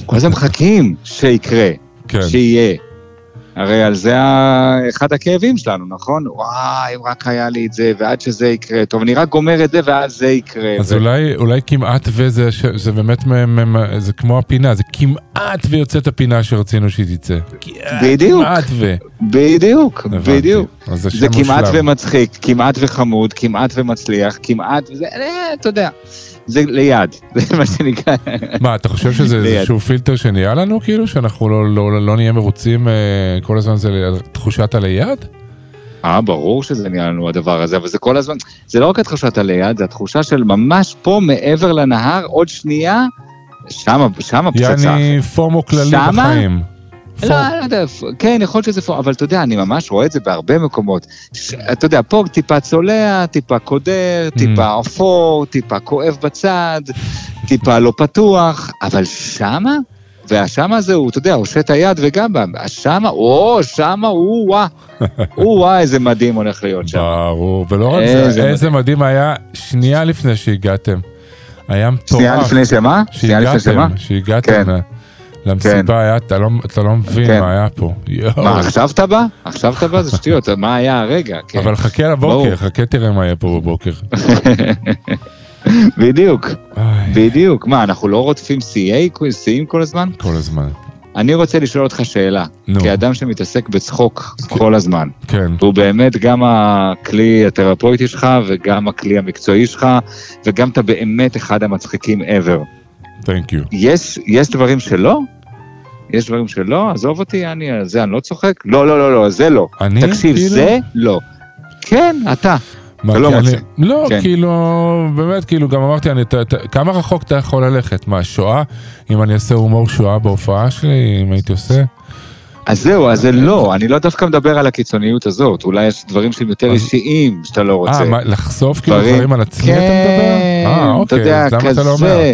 כל הזמן מחכים שיקרה, כן. שיהיה. הרי על זה אחד הכאבים שלנו, נכון? וואי, אם רק היה לי את זה, ועד שזה יקרה. טוב, אני רק גומר את זה, ואז זה יקרה. אז ו- אולי, אולי כמעט וזה זה באמת, זה כמו הפינה, זה כמעט ויוצאת הפינה שרצינו שהיא תצא. בדיוק, כמעט ו... בדיוק, הבנתי. בדיוק. אז זה זה כמעט. ומצחיק, כמעט וחמוד, כמעט ומצליח, כמעט, וזה, אה, אתה יודע, זה ליד, זה מה שנקרא. מה, אתה חושב שזה. איזשהו פילטר שנהיה לנו, כאילו? שאנחנו לא, לא, לא נהיה מרוצים אה, כל הזמן, זה תחושת הליד? אה, ברור שזה נהיה לנו הדבר הזה, אבל זה כל הזמן, זה לא רק התחושת הליד, זה התחושה של ממש פה מעבר לנהר, עוד שנייה, שמה, שמה פצצה. יעני פומו כללי שמה? בחיים. לא, לא יודע, כן, יכול להיות שזה פור, אבל אתה יודע, אני ממש רואה את זה בהרבה מקומות. אתה יודע, פה טיפה צולע, טיפה קודר, Mm. טיפה אפור, טיפה כואב בצד, טיפה לא פתוח, אבל שמה? והשמה הזה הוא, אתה יודע, הושט היד וגבה, השמה, או, שמה, הוא וואה, הוא וואה, איזה מדהים הולך להיות שם. ברור, ולא רק זה, איזה מדהים היה שנייה לפני שהגעתם. היה מטורף. שנייה לפני שמה? שנייה לפני שמה? שהגעתם, כן. למסיבה, היה, אתה לא- אתה לא מבין כן. מה היה פה. יואו. מה, עכשיו אתה בא? עכשיו אתה בא? זה שטויות, מה היה הרגע? כן. אבל חכה. לבוקר, חכה תראה מה יהיה פה בבוקר. בדיוק, בדיוק. מה, אנחנו לא רודפים שיאי, שיאים כל הזמן? כל הזמן. אני רוצה לשאול אותך שאלה, נו. כאדם שמתעסק בצחוק כל הזמן, כן. והוא באמת גם הכלי התרפויטי שלך וגם הכלי המקצועי שלך, וגם אתה באמת אחד המצחיקים ever. תנק יו. יש, יש דברים שלא? יש דברים שלא? עזוב אותי, אני, על זה אני לא צוחק? לא, לא, לא, לא, זה לא. אני? תקשיב, כאילו? זה לא. כן, אתה. מה, אתה לא אני-. לא, כן. כאילו, באמת, כאילו, גם אמרתי, אני, ת- ת- כמה רחוק אתה יכול ללכת? מה, שואה? אם אני אעשה הומור שואה בהופעה שלי, אם הייתי עושה? אז זהו, אז זה לא, אני לא דווקא מדבר על הקיצוניות הזאת, אולי יש דברים שהם יותר אישיים שאתה לא רוצה. אה, לחשוף כאילו דברים- על עצמי אתה מדבר? אה, אתה אוקיי, אז למה אתה. לא אומר?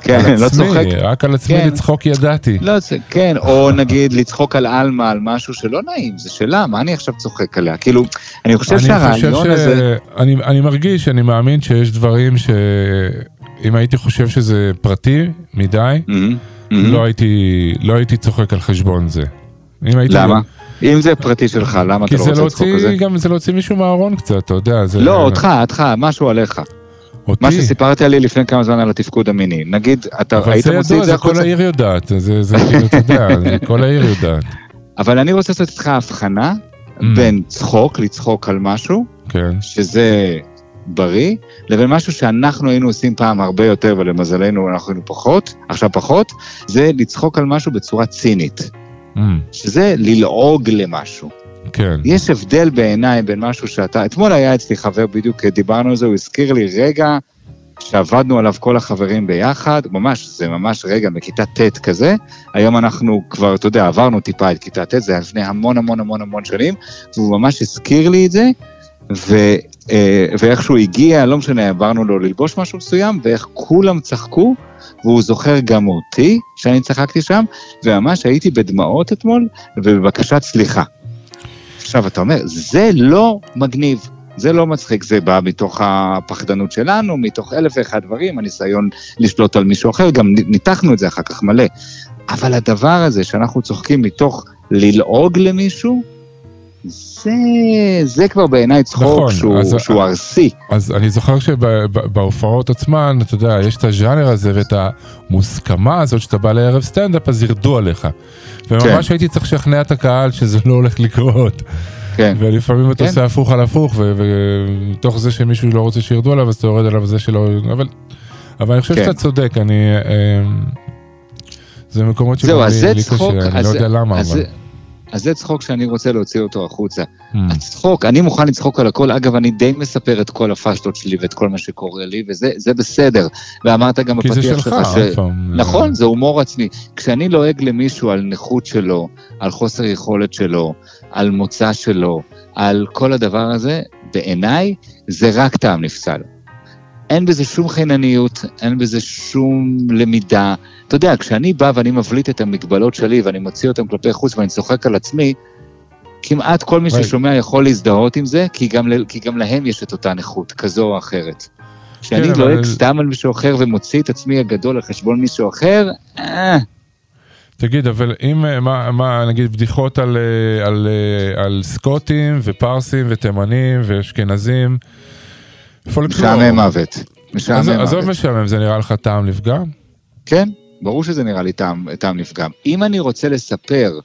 כן, על לא עצמי, צוחק. רק על עצמי כן. לצחוק ידעתי. לא, זה- כן, או נגיד לצחוק על עלמה, על משהו שלא נעים, זה שלה, מה אני עכשיו צוחק עליה? כאילו, אני חושב שהרעיון ש... הזה... אני, אני מרגיש, אני מאמין שיש דברים שאם הייתי חושב שזה פרטי מדי, מהמם, לא הייתי, לא הייתי צוחק על חשבון זה. אם הייתי... למה? אם זה פרטי שלך, למה כי אתה לא רוצה לצחוק על זה? גם זה להוציא מישהו מהארון קצת, אתה יודע, זה... לא, אותך, אותך, משהו עליך. אותי. מה שסיפרת לי לפני כמה זמן על התפקוד המיני. נגיד, אתה אבל היית זה מוציא ידוע, את זה זה כל החוצה? העיר יודעת, זה, זה כאילו, אתה יודע, זה כל העיר יודעת. אבל אני רוצה לעשות איתך הבחנה Mm. בין צחוק, לצחוק על משהו, כן, שזה בריא, לבין משהו שאנחנו היינו עושים פעם הרבה יותר, ולמזלנו אנחנו היינו פחות, עכשיו פחות, זה לצחוק על משהו בצורה צינית. Mm, שזה ללעוג למשהו. כן. יש הבדל בעיניי בין משהו שאתה, אתמול היה אצלי חבר בדיוק, דיברנו על זה, הוא הזכיר לי רגע שעבדנו עליו כל החברים ביחד, ממש, זה ממש רגע מכיתה ט' כזה, היום אנחנו כבר, אתה יודע, עברנו טיפה את כיתה ט', זה היה לפני המון המון המון המון שנים, והוא ממש הזכיר לי את זה, ו, אה, ואיך שהוא הגיע, לא משנה, עברנו לו ללבוש משהו מסוים, ואיך כולם צחקו, והוא זוכר גם אותי, שאני צחקתי שם, וממש הייתי בדמעות אתמול, ובבקשת סליחה. עכשיו, אתה אומר, זה לא מגניב, זה לא מצחיק, זה בא מתוך הפחדנות שלנו, מתוך אלף ואחד דברים, הניסיון לשלוט על מישהו אחר, גם ניתחנו את זה אחר כך מלא. אבל הדבר הזה שאנחנו צוחקים מתוך ללעוג למישהו, זה, זה כבר בעיניי צחוק נכון, שהוא, אז- שהוא ארסי. אז אני זוכר שבהופעות עצמן, אתה יודע, יש את הז'אנר הזה ואת המוסכמה הזאת שאתה בא לערב סטנדאפ, אז ירדו עליך. וממש כן. הייתי צריך לשכנע את הקהל שזה לא הולך לקרות. כן. ולפעמים אתה כן. עושה הפוך על הפוך, ומתוך זה שמישהו לא רוצה שירדו עליו, אז אתה יורד עליו זה שלא... אבל, אבל אני חושב כן. שאתה צודק, אני... אמ, זה מקומות אז לי קשה, אני אז לא יודע למה, אז אבל... זה- אז זה צחוק שאני רוצה להוציא אותו החוצה. Hmm. הצחוק, אני מוכן לצחוק על הכל, אגב, אני די מספר את כל הפשטות שלי ואת כל מה שקורה לי, וזה זה בסדר. ואמרת גם כי זה בפתיח שלך, שלך, עוד פעם. נכון, זה הומור עצמי. כשאני לועג למישהו על נכות שלו, על חוסר יכולת שלו, על מוצא שלו, על כל הדבר הזה, בעיניי זה רק טעם נפסל. אין בזה שום חינניות, אין בזה שום למידה. אתה יודע, כשאני בא ואני מבליט את המגבלות שלי ואני מוציא אותן כלפי חוץ ואני צוחק על עצמי, כמעט כל מי. ששומע יכול להזדהות עם זה, כי גם, כי גם להם יש את אותה נכות, כזו או אחרת. כשאני כן, אבל- לועג סתם על מישהו אחר ומוציא את עצמי הגדול על חשבון מישהו אחר, אה, תגיד, אבל אם, אה, מה, מה נגיד בדיחות על, אה, על, אה, על סקוטים ופרסים ותימנים ואשכנזים, פולקלור. משעמם מוות. משעמם מוות. עזוב משעמם, זה נראה לך טעם לפגם? כן, ברור שזה נראה לי טעם, טעם נפגם. אם אני רוצה לספר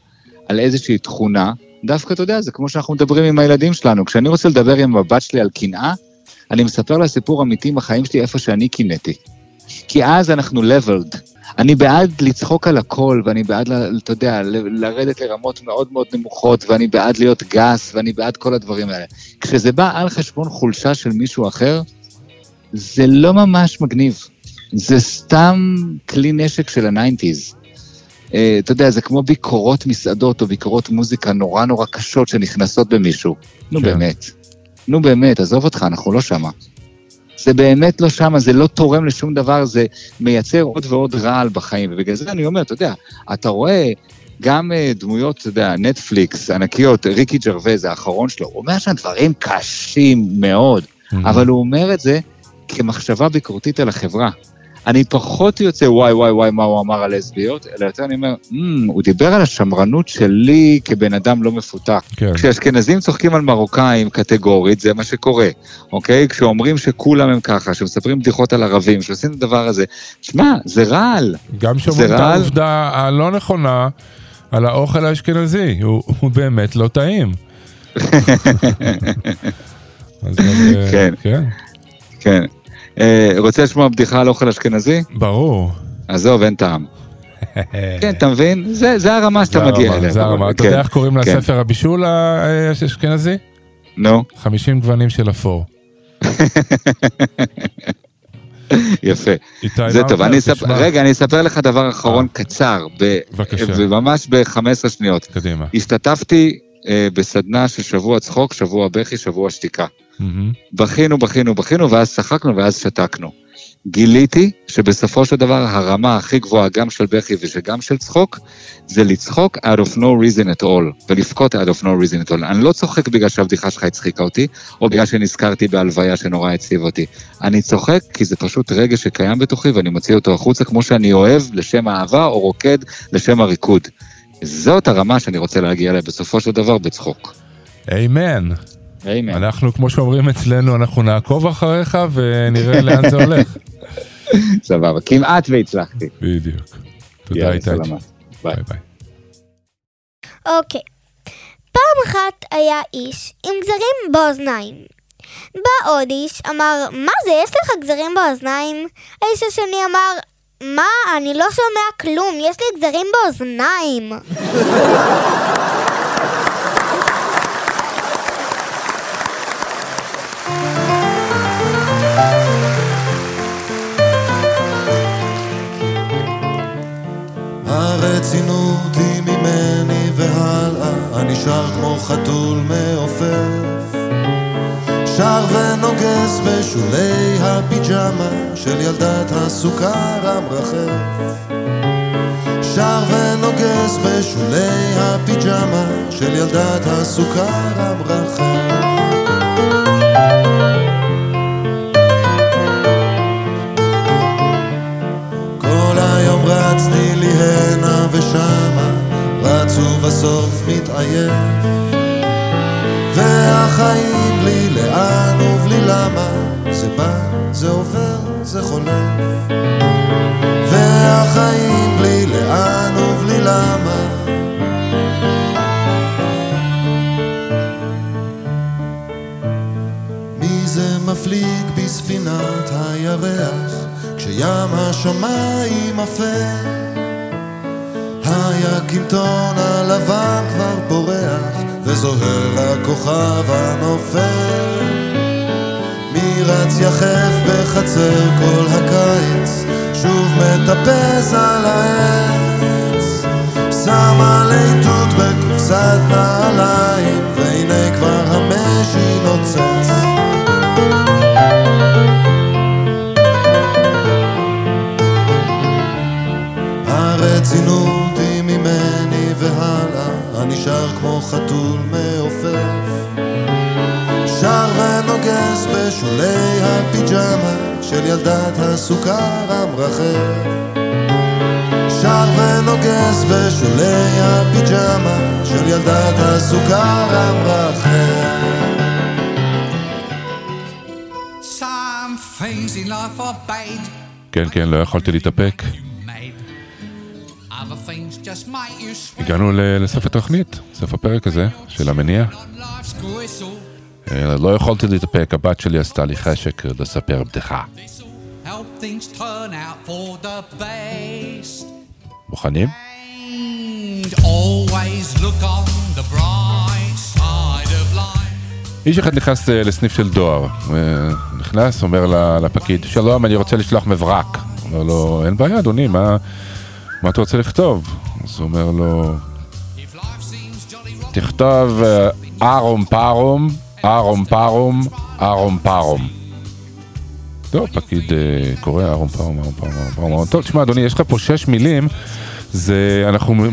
על איזושהי תכונה, דווקא אתה יודע, זה כמו שאנחנו מדברים עם הילדים שלנו. כשאני רוצה לדבר עם הבת שלי על קנאה, אני מספר לה סיפור אמיתי מהחיים שלי איפה שאני קינאתי. כי אז אנחנו leveled. אני בעד לצחוק על הכל, ואני בעד, אתה יודע, לרדת לרמות מאוד מאוד נמוכות, ואני בעד להיות גס, ואני בעד כל הדברים האלה. כשזה בא על חשבון חולשה של מישהו אחר, זה לא ממש מגניב. זה סתם כלי נשק של הניינטיז. אה, אתה יודע, זה כמו ביקורות מסעדות או ביקורות מוזיקה נורא נורא קשות שנכנסות במישהו. נו כן. באמת. נו באמת, עזוב אותך, אנחנו לא שמה. זה באמת לא שמה, זה לא תורם לשום דבר, זה מייצר עוד ועוד רעל בחיים. ובגלל זה אני אומר, אתה יודע, אתה רואה גם אה, דמויות, אתה יודע, נטפליקס, ענקיות, ריקי ג'רווייס, האחרון שלו, הוא אומר שם דברים קשים מאוד, אבל הוא אומר את זה כמחשבה ביקורתית על החברה. אני פחות יוצא וואי וואי וואי מה הוא אמר על לסביות, אלא יותר אני אומר, "מ, הוא דיבר על השמרנות שלי כבן אדם לא מפותח. כן. כשאשכנזים צוחקים על מרוקאים קטגורית, זה מה שקורה, אוקיי? כשאומרים שכולם הם ככה, שמספרים בדיחות על ערבים, שעושים את הדבר הזה, שמע, זה רעל. גם שאומרים את. העובדה הלא נכונה על האוכל האשכנזי, הוא, הוא באמת לא טעים. אז אה, כן. כן, כן. אה, רוצה לשמוע בדיחה על אוכל אשכנזי? ברור. עזוב, אין טעם. כן, אתה מבין? זה, זה הרמה שאתה זה מגיע אליה. זה הרמה. אתה כן, יודע איך קוראים כן. לספר הבישול האשכנזי? נו, 50 גוונים של אפור. יפה. זה טוב? אני אספר. רגע, אני אספר לך דבר אחרון קצר, ב- בבקשה. וממש ב-15 שניות. קדימה. השתתפתי אה, בסדנה של שבוע צחוק, שבוע בכי, שבוע שתיקה. בכינו, בכינו, בכינו, ואז צחקנו ואז שתקנו. גיליתי שבסופו של דבר הרמה הכי גבוהה גם של בכי וגם של צחוק, זה לצחוק out of no reason at all, ולבכות out of no reason at all. אני לא צוחק בגלל שהבדיחה שלך הצחיקה אותי, או בגלל שנזכרתי בהלוויה שנורא הציב אותי. אני צוחק כי זה פשוט רגש שקיים בתוכי ואני מוציא אותו החוצה כמו שאני אוהב לשם אהבה או רוקד לשם הריקוד. זאת הרמה שאני רוצה להגיע אליה בסופו של דבר בצחוק. איימן. איימן. אנחנו, כמו שאומרים אצלנו, אנחנו נעקוב אחריך ונראה לאן זה הולך. סבבה, כמעט והצלחתי. בדיוק. תודה איתי. ביי ביי. אוקיי. פעם אחת היה איש עם גזרים באוזניים. בא עוד איש, אמר, מה זה, יש לך גזרים באוזניים? האיש השני אמר, מה, אני לא שומע כלום, יש לי גזרים באוזניים. הרצינות היא ממני והלאה, אני שר כמו חתול מעופף. שר ונוגס בשולי הפיג'מה של ילדת הסוכר המרחף. שר ונוגס בשולי הפיג'מה של ילדת הסוכר המרחף. רץ ובסוף מתעייף. והחיים בלי לאן ובלי למה, זה בא, זה עובר, זה חולף. והחיים בלי לאן ובלי למה. מי זה מפליג בספינת הירח, כים השמיים אפל? היקינטון הלבן כבר פורח, וזוהר הכוכב הנופל. מי רץ יחף בחצר כל הקיץ, שוב מטפס על העץ. שם הליטוט בקופסת נעליים, והנה כבר המשי נוצץ. הרצינות ממני והלאה, אני שר כמו חתול מעופף. שר ונוגס בשולי הפיג'מה של ילדת הסוכר המרחב. שר ונוגס בשולי הפיג'מה של ילדת הסוכר המרחב. כן, כן, לא יכולתי להתאפק. הגענו לסוף התוכנית, סוף הפרק הזה, של המניע. אה, לא יכולתי להתאפק, הבת שלי עשתה לי חשק לספר בדיחה. מוכנים? איש אחד נכנס אה, לסניף של דואר, אה, נכנס, אומר לפקיד, שלום, אני רוצה לשלוח מברק. אומר לו, אין בעיה, אדוני, מה, מה אתה רוצה לכתוב? אז הוא אומר לו, תכתוב אה, ארום פרום, ארום פרום, ארום פרום. טוב, פקיד אה, קורא ארום פרום, ארום פרום, ארום פרום. ארום. טוב, תשמע, אדוני, יש לך פה שש מילים, זה, אנחנו,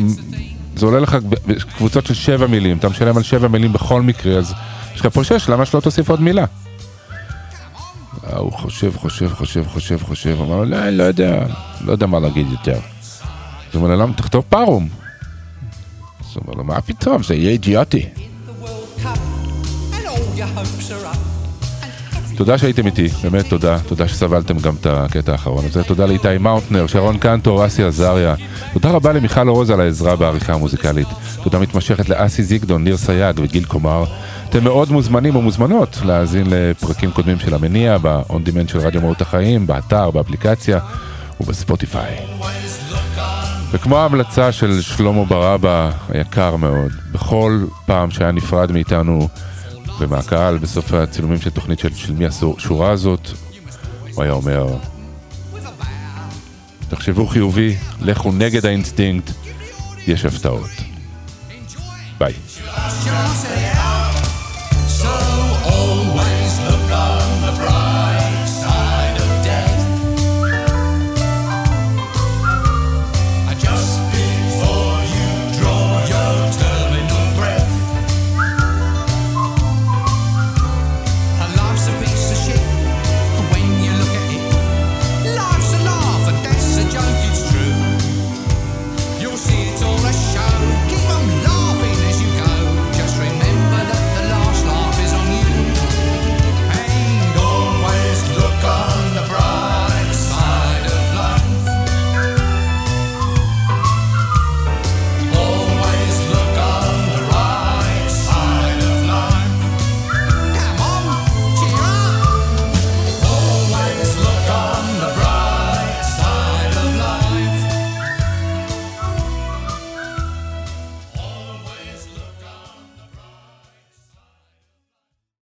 זה עולה לך בקבוצות של שבע מילים, אתה משלם על שבע מילים בכל מקרה, אז יש לך פה שש, למה שלא תוסיף עוד מילה? הוא חושב, חושב, חושב, חושב, חושב, אמר לא, לא יודע, לא יודע מה להגיד יותר. אז הוא אומר לו, למה תכתוב פרום? אז הוא אומר לו, מה פתאום, זה יהיה אידיוטי. תודה שהייתם איתי, באמת תודה, תודה שסבלתם גם את הקטע האחרון הזה, תודה לאיתי מאונטנר, שרון קנטור, אסי עזריה, תודה רבה למיכל אורוז על העזרה בעריכה המוזיקלית, תודה מתמשכת לאסי זיגדון, ניר סייג וגיל קומר, אתם מאוד מוזמנים ומוזמנות להאזין לפרקים קודמים של המניע, ב-on demand של רדיו מהות החיים, באתר, באפליקציה ובספוטיפיי. וכמו ההמלצה של שלמה ברבא היקר מאוד, בכל פעם שהיה נפרד מאיתנו ומהקהל בסוף הצילומים של תוכנית של, של מי השורה הזאת, הוא היה אומר, תחשבו חיובי, לכו נגד האינסטינקט, יש הפתעות. ביי.